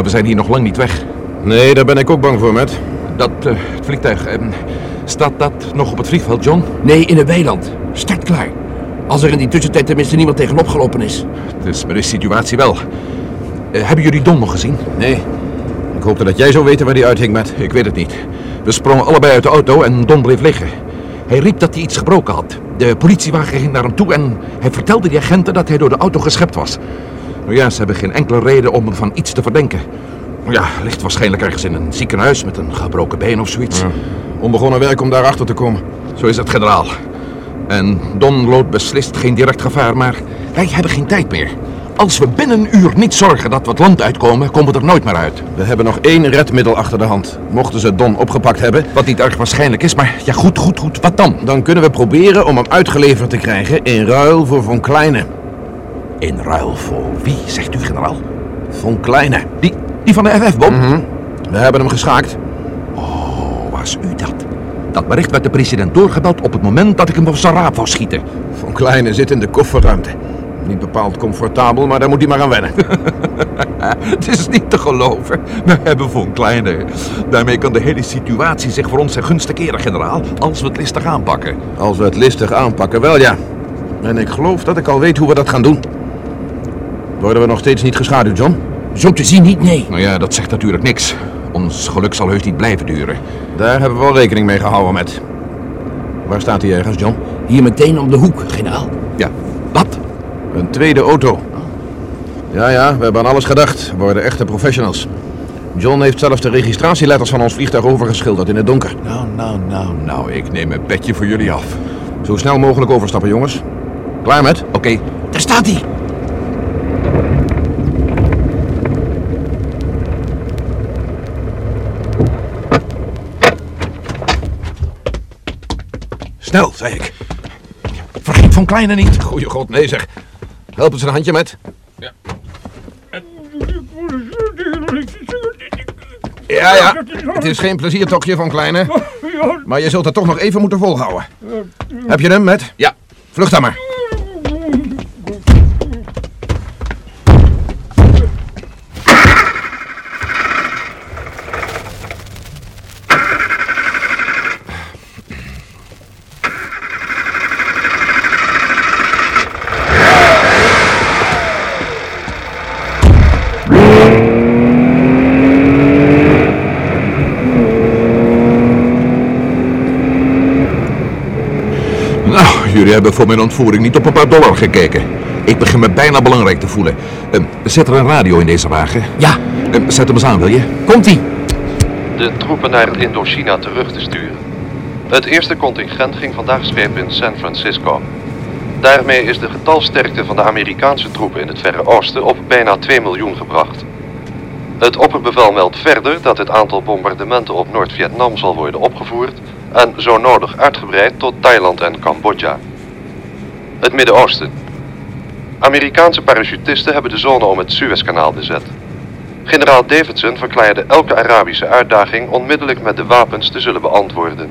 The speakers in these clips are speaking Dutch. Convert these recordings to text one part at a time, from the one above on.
maar we zijn hier nog lang niet weg. Nee, daar ben ik ook bang voor, Matt. Dat eh, het vliegtuig, eh, staat dat nog op het vliegveld, John? Nee, in een weiland. Start klaar. Als er in die tussentijd tenminste niemand tegenop gelopen is. Het is met de situatie wel. Eh, hebben jullie Don nog gezien? Nee. Ik hoopte dat jij zou weten waar die uithing, Matt. Ik weet het niet. We sprongen allebei uit de auto en Don bleef liggen. Hij riep dat hij iets gebroken had. De politiewagen ging naar hem toe en hij vertelde die agenten dat hij door de auto geschept was. Nou ja, ze hebben geen enkele reden om van iets te verdenken. Ja, ligt waarschijnlijk ergens in een ziekenhuis met een gebroken been of zoiets. Onbegonnen werk om daarachter te komen. Zo is het, generaal. En Don loopt beslist geen direct gevaar, maar wij hebben geen tijd meer. Als we binnen een uur niet zorgen dat we het land uitkomen, komen we er nooit meer uit. We hebben nog één redmiddel achter de hand. Mochten ze Don opgepakt hebben, Wat niet erg waarschijnlijk is, maar ja, goed, goed, goed. Wat dan? dan kunnen we proberen om hem uitgeleverd te krijgen in ruil voor Von Kleine. In ruil voor wie, zegt u, generaal? Von Kleine. Die, die van de FF-bom? We hebben hem geschaakt. Oh, was u dat? Dat bericht werd de president doorgebeld op het moment dat ik hem op zijn raap wou schieten. Von Kleine zit in de kofferruimte. Niet bepaald comfortabel, maar daar moet hij maar aan wennen. Het is niet te geloven. We hebben Von Kleine. Daarmee kan de hele situatie zich voor ons ten gunste keren, generaal. Als we het listig aanpakken. Als we het listig aanpakken, wel ja. En ik geloof dat ik al weet hoe we dat gaan doen. Worden we nog steeds niet geschaduwd, John? Zo te zien niet, nee. Nou ja, dat zegt natuurlijk niks. Ons geluk zal heus niet blijven duren. Daar hebben we wel rekening mee gehouden met. Waar staat hij ergens, John? Hier meteen om de hoek, generaal. Ja, wat? Een tweede auto. Ja, ja, we hebben aan alles gedacht. We worden echte professionals. John heeft zelfs de registratieletters van ons vliegtuig overgeschilderd in het donker. Nou, nou, nou, nou, ik neem een petje voor jullie af. Zo snel mogelijk overstappen, jongens. Klaar met? Oké, Daar staat hij. Snel, zei ik. vergeet Von Kleine niet. Goeie god, nee zeg. Help eens een handje met. Ja, ja. Het is geen pleziertochtje van Kleine. Maar je zult het toch nog even moeten volhouden. Heb je hem, met? Ja. Vlucht dan maar. Nou, jullie hebben voor mijn ontvoering niet op een paar dollar gekeken. Ik begin me bijna belangrijk te voelen. Eh, zet er een radio in deze wagen. Ja, Eh, zet hem eens aan, wil je? komt-ie. de troepen naar Indochina terug te sturen. Het eerste contingent ging vandaag schepen in San Francisco. Daarmee is de getalsterkte van de Amerikaanse troepen in het Verre Oosten op bijna 2 miljoen gebracht. Het opperbevel meldt verder dat het aantal bombardementen op Noord-Vietnam zal worden opgevoerd en zo nodig uitgebreid tot Thailand en Cambodja. Het Midden-Oosten. Amerikaanse parachutisten hebben de zone om het Suezkanaal bezet. Generaal Davidson verklaarde elke Arabische uitdaging onmiddellijk met de wapens te zullen beantwoorden.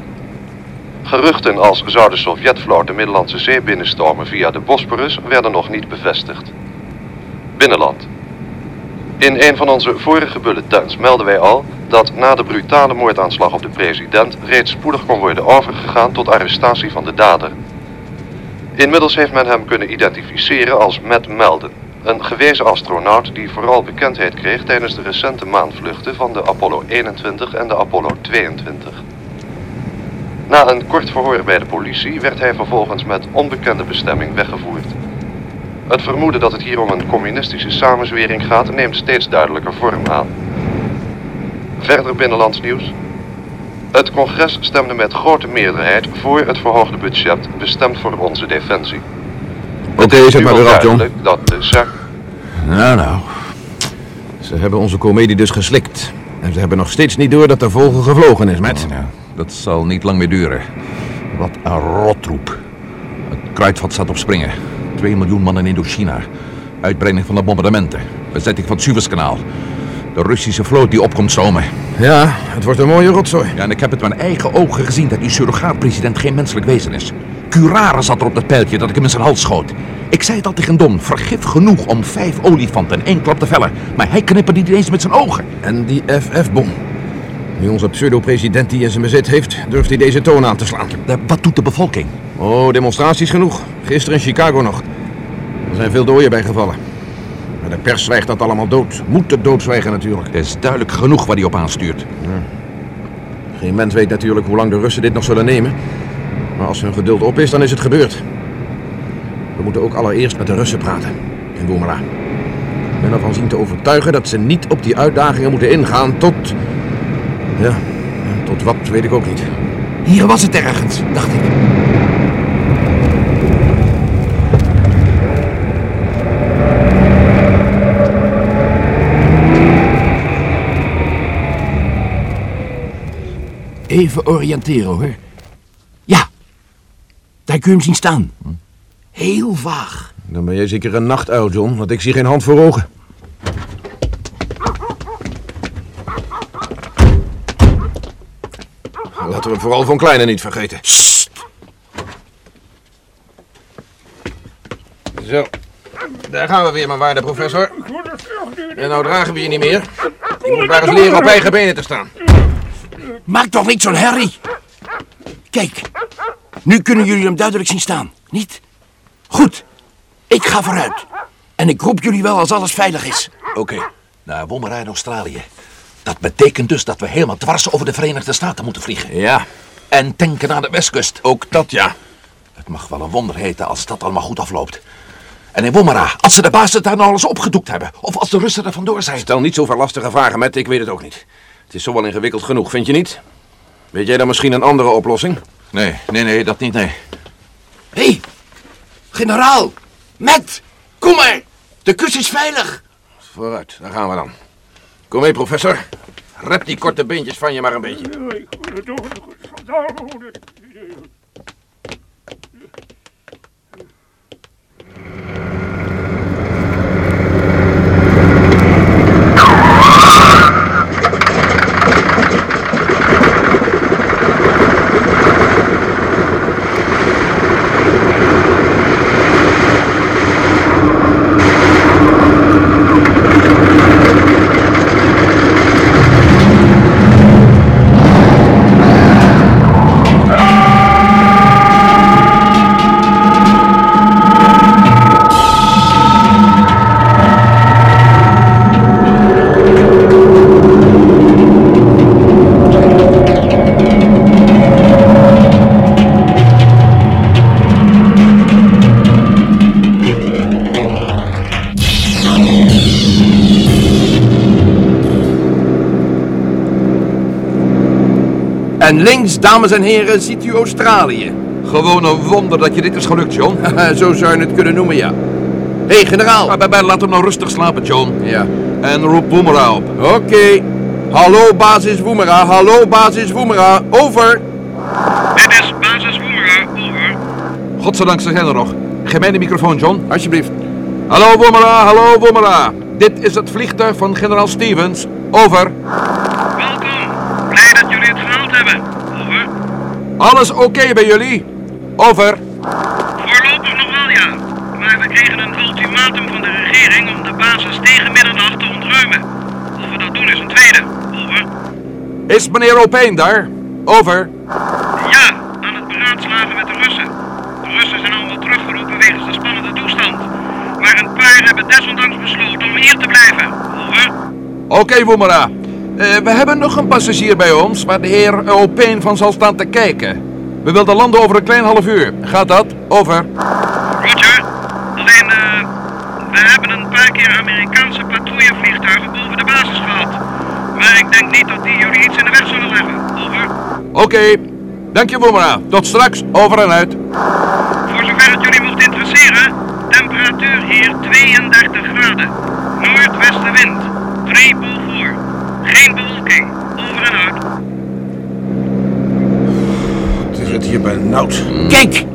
Geruchten als zou de Sovjetvloot de Middellandse Zee binnenstormen via de Bosporus werden nog niet bevestigd. Binnenland. In een van onze vorige bulletins melden wij al dat na de brutale moordaanslag op de president reeds spoedig kon worden overgegaan tot arrestatie van de dader. Inmiddels heeft men hem kunnen identificeren als Matt Melden, een gewezen astronaut die vooral bekendheid kreeg tijdens de recente maanvluchten van de Apollo 21 en de Apollo 22. Na een kort verhoor bij de politie werd hij vervolgens met onbekende bestemming weggevoerd. Het vermoeden dat het hier om een communistische samenzwering gaat neemt steeds duidelijker vorm aan. Verder binnenlands nieuws. Het congres stemde met grote meerderheid voor het verhoogde budget bestemd voor onze defensie. Oké, zet Nu maar weer af, John. duidelijk dat de zaak... Nou, nou. Ze hebben onze komedie dus geslikt. En ze hebben nog steeds niet door dat de vogel gevlogen is, met. Ja, dat zal niet lang meer duren. Wat een rottroep. Het kruidvat staat op springen. 2 miljoen man in Indochina. Uitbreiding van de bombardementen. Bezetting van het Suezkanaal. De Russische vloot die opkomt stomen. Ja, het wordt een mooie rotzooi. Ja, en ik heb het met mijn eigen ogen gezien dat die surrogaatpresident geen menselijk wezen is. Curare zat er op dat pijltje dat ik hem in zijn hals schoot. Ik zei het al tegen Don, vergif genoeg om vijf olifanten in één klap te vellen. Maar hij knipperde niet eens met zijn ogen. En die FF-bom. Nu onze pseudo-president die in zijn bezit heeft, durft hij deze toon aan te slaan. De- wat doet de bevolking? Oh, demonstraties genoeg. Gisteren in Chicago nog. Er zijn veel doden bijgevallen. Maar de pers zwijgt dat allemaal dood. Moet het doodzwijgen natuurlijk. Het is duidelijk genoeg waar hij op aanstuurt. Geen mens weet natuurlijk hoe lang de Russen dit nog zullen nemen. Maar als hun geduld op is, dan is het gebeurd. We moeten ook allereerst met de Russen praten. In Woemela. Ik ben ervan zien te overtuigen dat ze niet op die uitdagingen moeten ingaan tot... Ja, tot wat weet ik ook niet. Hier was het ergens, dacht ik. Even oriënteren hoor. Ja, daar kun je hem zien staan. Heel vaag. Dan ben jij zeker een nachtuil, John, want ik zie geen hand voor ogen. Laten we vooral van Kleine niet vergeten. Sst. Zo, daar gaan we weer, mijn waarde professor. En nou dragen we je niet meer. Je moet maar eens leren op eigen benen te staan. Maak toch niet zo'n herrie. Kijk, nu kunnen jullie hem duidelijk zien staan, niet? Goed, ik ga vooruit. En ik roep jullie wel als alles veilig is. Oké, naar Wommera in Australië. Dat betekent dus dat we helemaal dwars over de Verenigde Staten moeten vliegen. Ja, En tanken naar de westkust. ook dat ja. Het mag wel een wonder heten als dat allemaal goed afloopt. En in Wommera, als ze de basis daar nou alles opgedoekt hebben. Of als de Russen er vandoor zijn. Stel niet zoveel lastige vragen, met. Ik weet het ook niet. Het is zo wel ingewikkeld genoeg, vind je niet? Weet jij dan misschien een andere oplossing? Nee, nee, nee, dat niet, nee. Hé, hey, generaal, Matt, kom maar. De kust is veilig. Vooruit, daar gaan we dan. Kom mee, professor. Rep die korte beentjes van je maar een beetje. En links, dames en heren, ziet u Australië. Gewoon een wonder dat je dit is gelukt, John. Zo zou je het kunnen noemen, ja. Hé, hey, generaal. Maar laat hem nou rustig slapen, John. Ja. En roep Wommera op. Oké. Hallo, basis Woemera. Hallo, basis Woemera. Over. Dit is basis Woemera, over. Godzijdank, ze zijn er nog. Geef mij de microfoon, John. Alsjeblieft. Hallo Wommera, hallo Wommera. Dit is het vliegtuig van generaal Stevens. Over. Welkom. Blij dat jullie het gehaald hebben. Over. Alles oké bij jullie? Over. Voorlopig nog wel, ja. Maar we kregen een ultimatum van de regering om de basis tegen middernacht te ontruimen. Of we dat doen is een tweede. Over. Is meneer Opeen daar? Over. Ja, aan het beraadslagen met de Russen. De Russen zijn allemaal teruggeroepen wegens de spannende toestand. Maar een paar hebben desondanks besloten om hier te blijven. Over. Oké, Wommera. Eh, we hebben nog een passagier bij ons waar de heer Opeen van zal staan te kijken. We wilden landen over een klein half uur. Gaat dat? Over. Roger. Alleen, eh, we hebben een paar keer Amerikaanse patrouillevliegtuigen boven de basis gehad. Maar ik denk niet dat die jullie iets in de weg zullen leggen. Over. Oké. Dank je, Boemera. Tot straks. Over en uit. Voor zover het jullie mocht interesseren, temperatuur hier 32 graden. Noordwestenwind, 3 voor. Geen bewolking. Over en uit. Het is het hier benauwd. Kijk!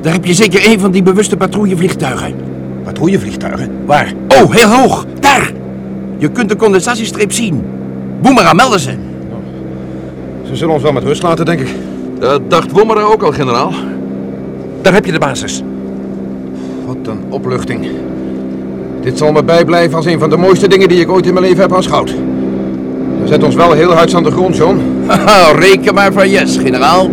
Daar heb je zeker een van die bewuste patrouillevliegtuigen. Patrouillevliegtuigen? Waar? Oh, heel hoog. Daar! Je kunt de condensatiestreep zien. Boemera, melden ze. Ze zullen ons wel met rust laten, denk ik. Dat dacht Boemera ook al, generaal. Daar heb je de basis. Wat een opluchting. Dit zal me bijblijven als een van de mooiste dingen die ik ooit in mijn leven heb aanschouwd. Zetten ons wel heel hard aan de grond, John. Reken maar van yes, generaal.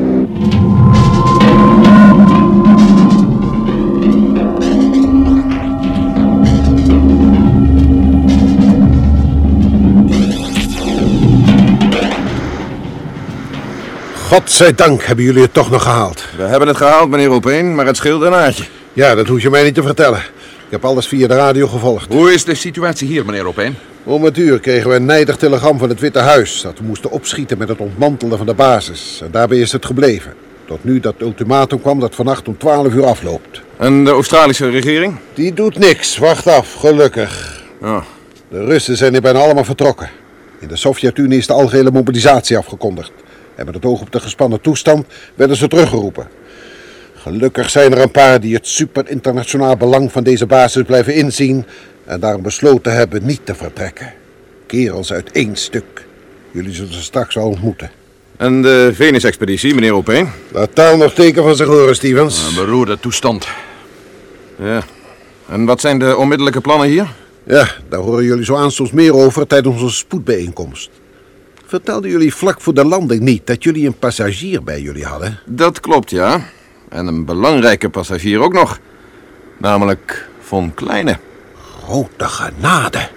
Godzijdank hebben jullie het toch nog gehaald. We hebben het gehaald, meneer Opeen, maar het scheelde een aardje. Ja, dat hoef je mij niet te vertellen. Ik heb alles via de radio gevolgd. Hoe is de situatie hier, meneer Opeen? Om het uur kregen we een nijdig telegram van het Witte Huis... dat we moesten opschieten met het ontmantelen van de basis. En daarbij is het gebleven. Tot nu dat ultimatum kwam dat vannacht om 12 uur afloopt. En de Australische regering? Die doet niks. Wacht af, gelukkig. Oh, De Russen zijn hier bijna allemaal vertrokken. In de Sovjet-Unie is de algehele mobilisatie afgekondigd. En met het oog op de gespannen toestand werden ze teruggeroepen. Gelukkig zijn er een paar die het superinternationaal belang van deze basis blijven inzien... en daarom besloten hebben niet te vertrekken. Kerels uit één stuk. Jullie zullen ze straks wel ontmoeten. En de Venus-expeditie, meneer Opeen? Laat taal nog teken van zich horen, Stevens. Een beroerde toestand. Ja. En wat zijn de onmiddellijke plannen hier? Ja, daar horen jullie zo aanstonds meer over tijdens onze spoedbijeenkomst. Vertelden jullie vlak voor de landing niet dat jullie een passagier bij jullie hadden? Dat klopt, ja. En een belangrijke passagier ook nog. Namelijk Von Kleine. Grote genade.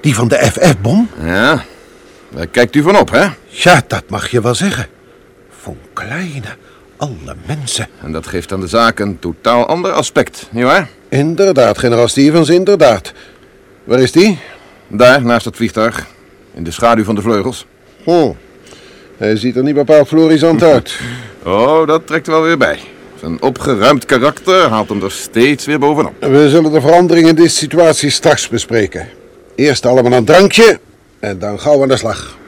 Die van de FF-bom? Ja, daar kijkt u van op, hè? Ja, dat mag je wel zeggen. Van kleine, alle mensen. En dat geeft aan de zaak een totaal ander aspect, nietwaar? Inderdaad, generaal Stevens, inderdaad. Waar is die? Daar, naast het vliegtuig. In de schaduw van de vleugels. Hm. Hij ziet er niet bepaald florisant uit. Oh, dat trekt wel weer bij. Zijn opgeruimd karakter haalt hem er steeds weer bovenop. We zullen de verandering in deze situatie straks bespreken. Eerst allemaal een drankje en dan gauw aan de slag.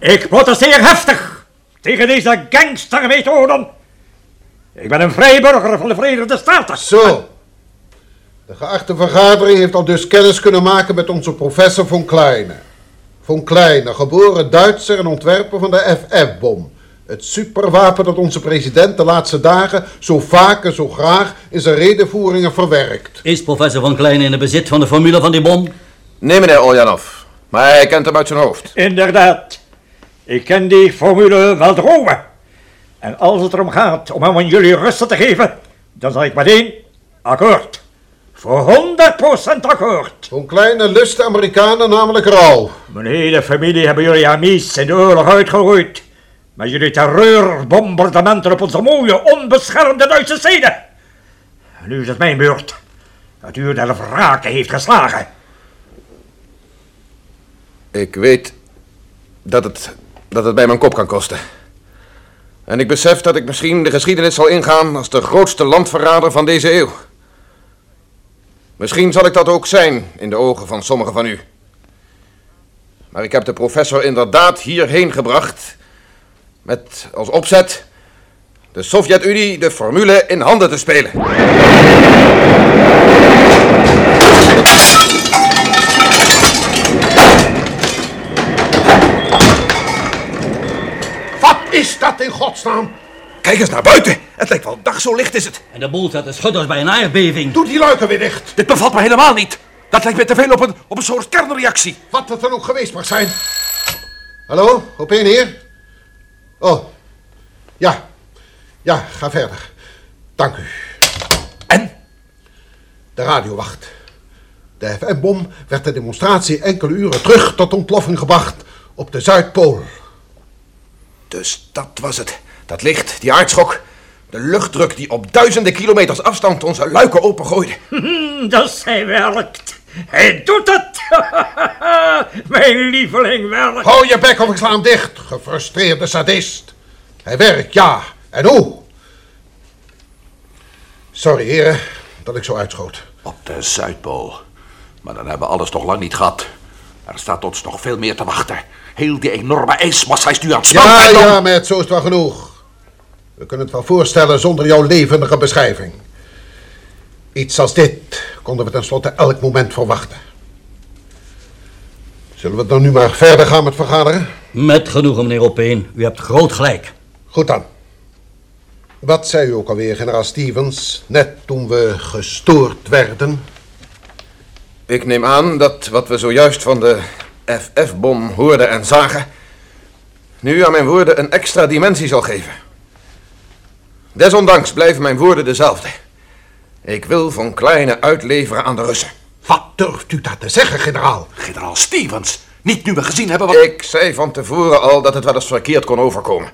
Ik protesteer heftig tegen deze gangstermethoden. Ik ben een vrijburger van de Verenigde Staten. Zo. De geachte vergadering heeft al dus kennis kunnen maken met onze professor von Kleine. Von Kleine, geboren Duitser en ontwerper van de FF-bom. Het superwapen dat onze president de laatste dagen zo vaak en zo graag in zijn redenvoeringen verwerkt. Is professor Van Klein in het bezit van de formule van die bom? Nee, meneer Oljanov. Maar hij kent hem uit zijn hoofd. Inderdaad. Ik ken die formule wel dromen. En als het erom gaat om hem aan jullie rusten te geven, dan zal ik meteen akkoord. Voor 100% akkoord. Von Kleine lust de Amerikanen namelijk rauw. Mijn hele familie hebben jullie amies in de oorlog uitgeroeid. Met jullie terreurbombardementen op onze mooie, onbeschermde Duitse steden. En nu is het mijn beurt. Dat u de wraken heeft geslagen. Ik weet dat het, dat het bij mijn kop kan kosten. En ik besef dat ik misschien de geschiedenis zal ingaan als de grootste landverrader van deze eeuw. Misschien zal ik dat ook zijn in de ogen van sommigen van u. Maar ik heb de professor inderdaad hierheen gebracht met als opzet de Sovjet-Unie de formule in handen te spelen. Wat is Kijk eens naar buiten. Het lijkt wel dag, zo licht is het. En de boel zet de schutters bij een aardbeving. Doe die luiken weer dicht. Dit bevalt me helemaal niet. Dat lijkt me te veel op een, op een soort kernreactie. Wat het dan ook geweest mag zijn. Hallo, op één hier? Oh. Ja, ja, ga verder. Dank u. En? De radiowacht. De FM-bom werd de demonstratie enkele uren terug tot ontploffing gebracht op de Zuidpool. Dus dat was het. Dat licht, die aardschok. De luchtdruk die op duizenden kilometers afstand onze luiken opengooide. Dat zij werkt. Hij doet het. Mijn lieveling werkt. Hou je bek of ik sla hem dicht, gefrustreerde sadist. Hij werkt, ja. En hoe? Sorry, heren, dat ik zo uitschoot. Op de Zuidpool. Maar dan hebben we alles nog lang niet gehad. Er staat ons nog veel meer te wachten. Heel die enorme ijsmassa is nu aan het Ja, smelten. ja, met zo is het wel genoeg. We kunnen het wel voorstellen zonder jouw levendige beschrijving. Iets als dit konden we tenslotte elk moment verwachten. Zullen we dan nu maar verder gaan met vergaderen? Met genoegen, meneer Opeen. U hebt groot gelijk. Goed dan. Wat zei u ook alweer, generaal Stevens, net toen we gestoord werden? Ik neem aan dat wat we zojuist van de FF-bom hoorden en zagen... nu aan mijn woorden een extra dimensie zal geven. Desondanks blijven mijn woorden dezelfde. Ik wil Von Kleine uitleveren aan de Russen. Wat durft u dat te zeggen, generaal? Generaal Stevens, niet nu we gezien hebben wat... Ik zei van tevoren al dat het wel eens verkeerd kon overkomen.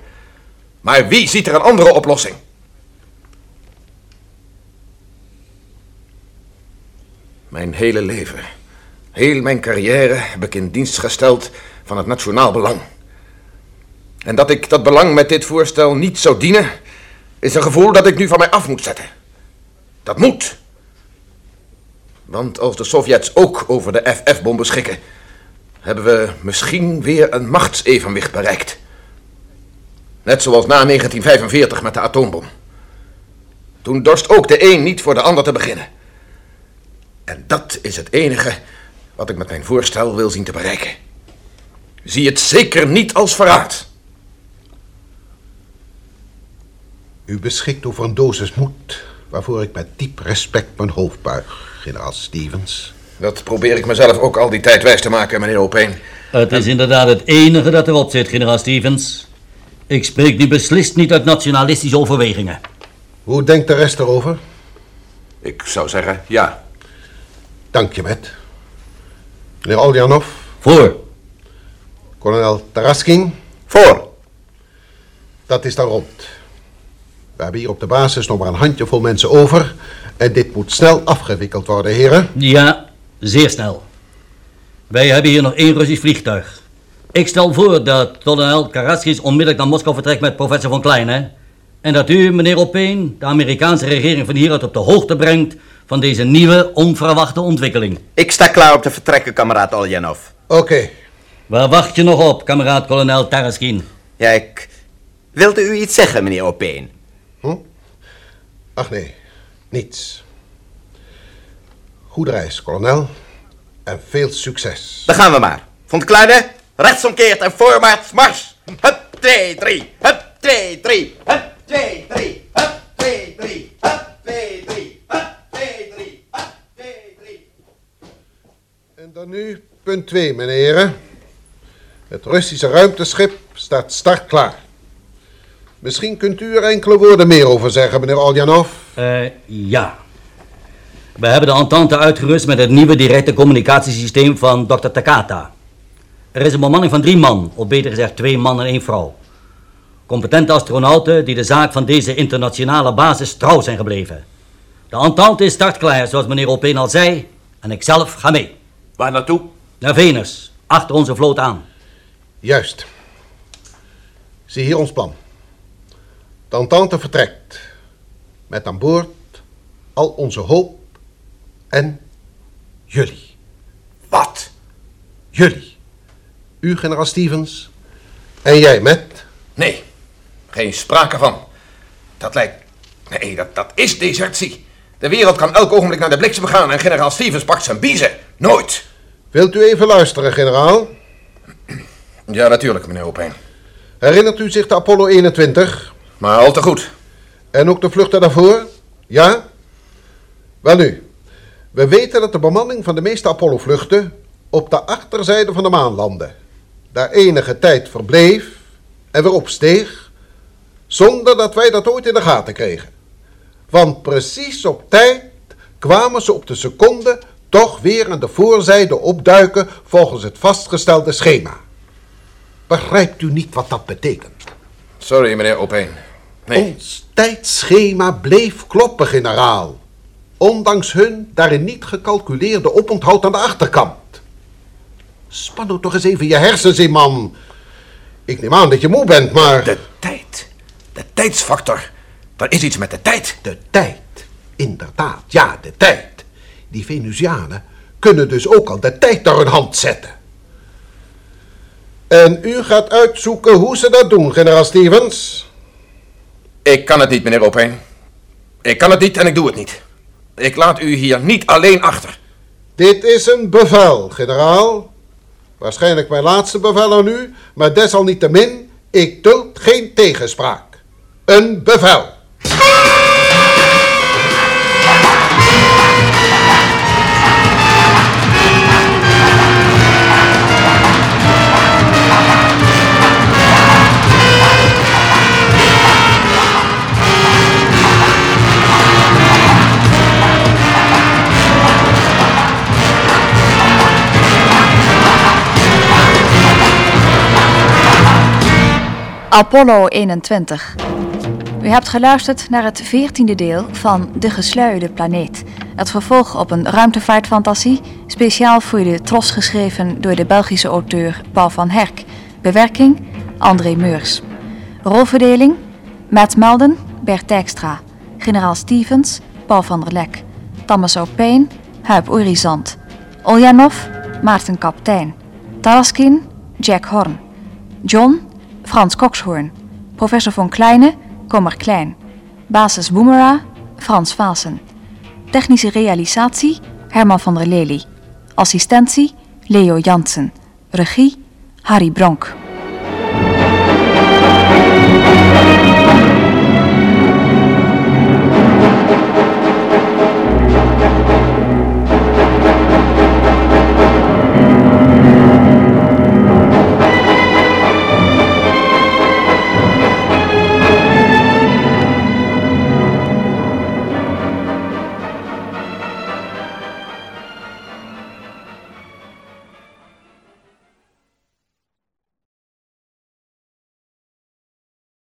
Maar wie ziet er een andere oplossing? Mijn hele leven, heel mijn carrière heb ik in dienst gesteld van het nationaal belang. En dat ik dat belang met dit voorstel niet zou dienen, is een gevoel dat ik nu van mij af moet zetten. Dat moet. Want als de Sovjets ook over de FF-bom beschikken, hebben we misschien weer een machtsevenwicht bereikt. Net zoals na 1945 met de atoombom. Toen dorst ook de een niet voor de ander te beginnen. En dat is het enige wat ik met mijn voorstel wil zien te bereiken. Zie het zeker niet als verraad. U beschikt over een dosis moed, waarvoor ik met diep respect mijn hoofd buig, generaal Stevens. Dat probeer ik mezelf ook al die tijd wijs te maken, meneer Opeen. Het is inderdaad het enige dat erop zit, generaal Stevens. Ik spreek nu beslist niet uit nationalistische overwegingen. Hoe denkt de rest erover? Ik zou zeggen, ja. Dank je, met. Meneer Voor. kolonel Taraskin, Voor. dat is dan rond. We hebben hier op de basis nog maar een handjevol mensen over. En dit moet snel afgewikkeld worden, heren. Ja, zeer snel. Wij hebben hier nog één Russisch vliegtuig. Ik stel voor dat kolonel Karaskis onmiddellijk naar Moskou vertrekt met professor von Klein, En dat u, meneer Opeen, de Amerikaanse regering van hieruit op de hoogte brengt van deze nieuwe, onverwachte ontwikkeling. Ik sta klaar om te vertrekken, kameraad Oljanov. Oké, Waar wacht je nog op, kameraad kolonel Taraskin? Ja, ik... Wilt u iets zeggen, meneer Opeen? Ach nee, niets. Goede reis, kolonel. En veel succes. Dan gaan we maar. Vond Kleine, rechtsomkeert en voorwaarts mars. Hup, 2, 3. Hup, 2, 3. Hup, 2, 3. Hup, 2, 3. Hup, 2, 3. Hup, 2, 3. Hup, 2, 3. En dan nu punt 2, meneer heren. Het Russische ruimteschip staat start klaar. Misschien kunt u er enkele woorden meer over zeggen, meneer Oljanov. Eh, ja. We hebben de Entente uitgerust met het nieuwe directe communicatiesysteem van Dr. Takata. Er is een bemanning van drie man, of beter gezegd twee man en één vrouw. Competente astronauten die de zaak van deze internationale basis trouw zijn gebleven. De Entente is startklaar, zoals meneer Opeen al zei, en ik zelf ga mee. Waar naartoe? Naar Venus, achter onze vloot aan. Juist. Zie hier ons plan. De Entente vertrekt. Met aan boord al onze hoop en jullie. Wat? Jullie. U, generaal Stevens. En jij, met. Nee, geen sprake van. Dat lijkt... Nee, dat, dat is desertie. De wereld kan elk ogenblik naar de bliksem gaan en generaal Stevens pakt zijn biezen. Nooit. Wilt u even luisteren, generaal? Ja, natuurlijk, meneer Opeen. Herinnert u zich de Apollo 21? Maar al te goed. En ook de vluchten daarvoor? Ja? Wel nu, we weten dat de bemanning van de meeste Apollo-vluchten op de achterzijde van de maan landde. Daar enige tijd verbleef en weer opsteeg, Zonder dat wij dat ooit in de gaten kregen. Want precies op tijd kwamen ze op de seconde toch weer aan de voorzijde opduiken volgens het vastgestelde schema. Begrijpt u niet wat dat betekent? Sorry, meneer Opeen. Nee. Ons tijdschema bleef kloppen, generaal. Ondanks hun daarin niet gecalculeerde oponthoud aan de achterkant. Span nou toch eens even je hersens in, man. Ik neem aan dat je moe bent, maar... De tijd. De tijdsfactor. Er is iets met de tijd. De tijd. Inderdaad, ja, de tijd. Die Venusianen kunnen dus ook al de tijd naar hun hand zetten. En u gaat uitzoeken hoe ze dat doen, generaal Stevens. Ik kan het niet, meneer Opeen. Ik kan het niet en ik doe het niet. Ik laat u hier niet alleen achter. Dit is een bevel, generaal. Waarschijnlijk mijn laatste bevel aan u, maar desalniettemin, ik duld geen tegenspraak. Een bevel. Apollo 21. U hebt geluisterd naar het veertiende deel van De Gesluierde Planeet. Het vervolg op een ruimtevaartfantasie, speciaal voor de Tros geschreven door de Belgische auteur Paul van Herk. Bewerking André Meurs. Rolverdeling Matt Melden, Bert Dijkstra. Generaal Stevens, Paul van der Lek. Thomas O'Payne, Huip Orizant. Oljanov, Maarten Kaptein. Talaskin, Jack Horn. John, Frans Kokshoorn. Professor von Kleine, Kommer Klein. Basis Boemera, Frans Vaassen. Technische realisatie, Herman van der Lely. Assistentie, Leo Jansen. Regie, Harry Bronk.